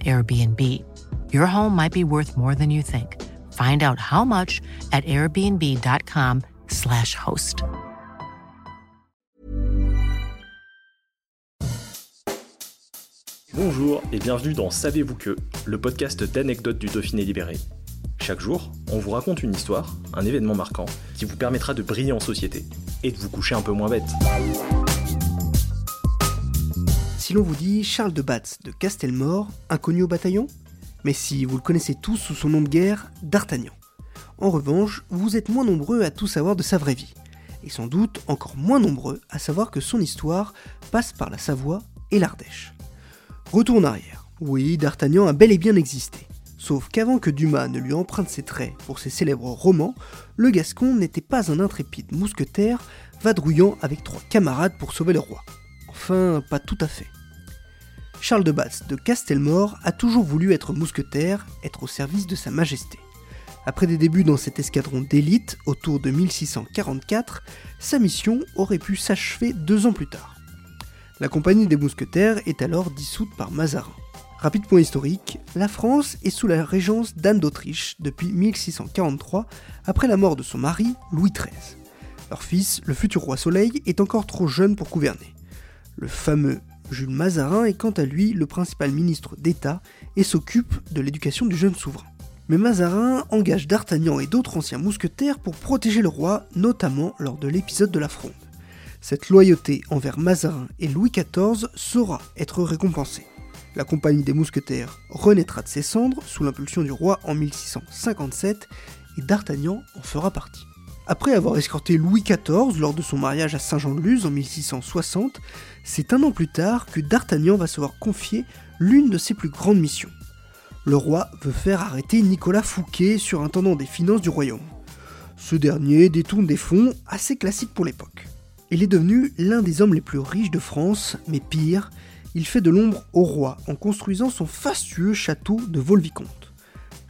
Airbnb. Your home might be worth more than you think. Find out how much at airbnb.com/slash host. Bonjour et bienvenue dans Savez-vous que, le podcast d'anecdotes du Dauphiné libéré. Chaque jour, on vous raconte une histoire, un événement marquant, qui vous permettra de briller en société et de vous coucher un peu moins bête. Si l'on vous dit Charles de Batz de Castelmore, inconnu au bataillon? Mais si, vous le connaissez tous sous son nom de guerre, d'Artagnan. En revanche, vous êtes moins nombreux à tout savoir de sa vraie vie, et sans doute encore moins nombreux à savoir que son histoire passe par la Savoie et l'Ardèche. Retour en arrière. Oui, d'Artagnan a bel et bien existé. Sauf qu'avant que Dumas ne lui emprunte ses traits pour ses célèbres romans, le Gascon n'était pas un intrépide mousquetaire vadrouillant avec trois camarades pour sauver le roi. Enfin, pas tout à fait. Charles de Batz de Castelmore a toujours voulu être mousquetaire, être au service de Sa Majesté. Après des débuts dans cet escadron d'élite autour de 1644, sa mission aurait pu s'achever deux ans plus tard. La compagnie des mousquetaires est alors dissoute par Mazarin. Rapide point historique, la France est sous la régence d'Anne d'Autriche depuis 1643, après la mort de son mari, Louis XIII. Leur fils, le futur roi Soleil, est encore trop jeune pour gouverner. Le fameux Jules Mazarin est quant à lui le principal ministre d'État et s'occupe de l'éducation du jeune souverain. Mais Mazarin engage d'Artagnan et d'autres anciens mousquetaires pour protéger le roi, notamment lors de l'épisode de la Fronde. Cette loyauté envers Mazarin et Louis XIV saura être récompensée. La compagnie des mousquetaires renaîtra de ses cendres sous l'impulsion du roi en 1657 et d'Artagnan en fera partie. Après avoir escorté Louis XIV lors de son mariage à Saint-Jean-de-Luz en 1660, c'est un an plus tard que D'Artagnan va se voir confier l'une de ses plus grandes missions. Le roi veut faire arrêter Nicolas Fouquet, surintendant des finances du royaume. Ce dernier détourne des fonds assez classiques pour l'époque. Il est devenu l'un des hommes les plus riches de France, mais pire, il fait de l'ombre au roi en construisant son fastueux château de Volvicomte.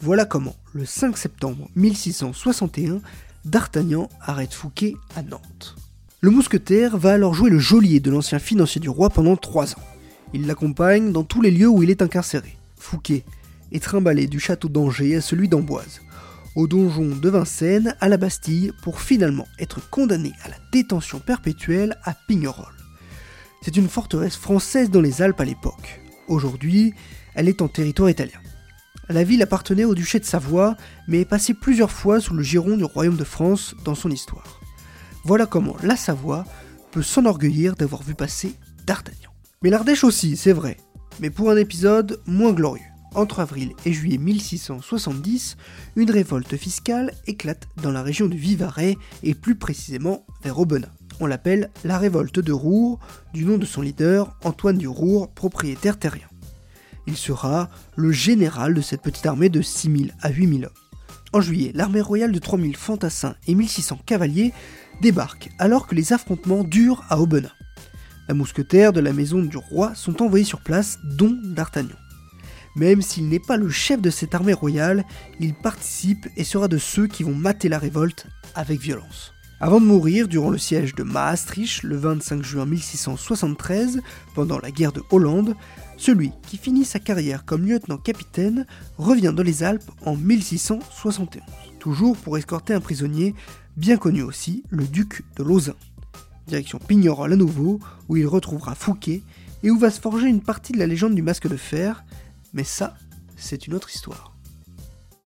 Voilà comment, le 5 septembre 1661, D'Artagnan arrête Fouquet à Nantes. Le mousquetaire va alors jouer le geôlier de l'ancien financier du roi pendant trois ans. Il l'accompagne dans tous les lieux où il est incarcéré. Fouquet est trimballé du château d'Angers à celui d'Amboise, au donjon de Vincennes à la Bastille pour finalement être condamné à la détention perpétuelle à Pignerol. C'est une forteresse française dans les Alpes à l'époque. Aujourd'hui, elle est en territoire italien. La ville appartenait au duché de Savoie, mais est passée plusieurs fois sous le giron du royaume de France dans son histoire. Voilà comment la Savoie peut s'enorgueillir d'avoir vu passer D'Artagnan. Mais l'Ardèche aussi, c'est vrai, mais pour un épisode moins glorieux. Entre avril et juillet 1670, une révolte fiscale éclate dans la région du Vivarais et plus précisément vers Aubenas. On l'appelle la révolte de Roure, du nom de son leader, Antoine du Roure, propriétaire terrien. Il sera le général de cette petite armée de 6000 à 8000 hommes. En juillet, l'armée royale de 3000 fantassins et 1600 cavaliers débarque alors que les affrontements durent à Aubenas. La mousquetaire de la maison du roi sont envoyés sur place, dont d'Artagnan. Même s'il n'est pas le chef de cette armée royale, il participe et sera de ceux qui vont mater la révolte avec violence. Avant de mourir durant le siège de Maastricht le 25 juin 1673, pendant la guerre de Hollande, celui qui finit sa carrière comme lieutenant-capitaine revient dans les Alpes en 1671, toujours pour escorter un prisonnier bien connu aussi, le duc de Lausanne. Direction Pignerol à nouveau, où il retrouvera Fouquet et où va se forger une partie de la légende du masque de fer, mais ça, c'est une autre histoire.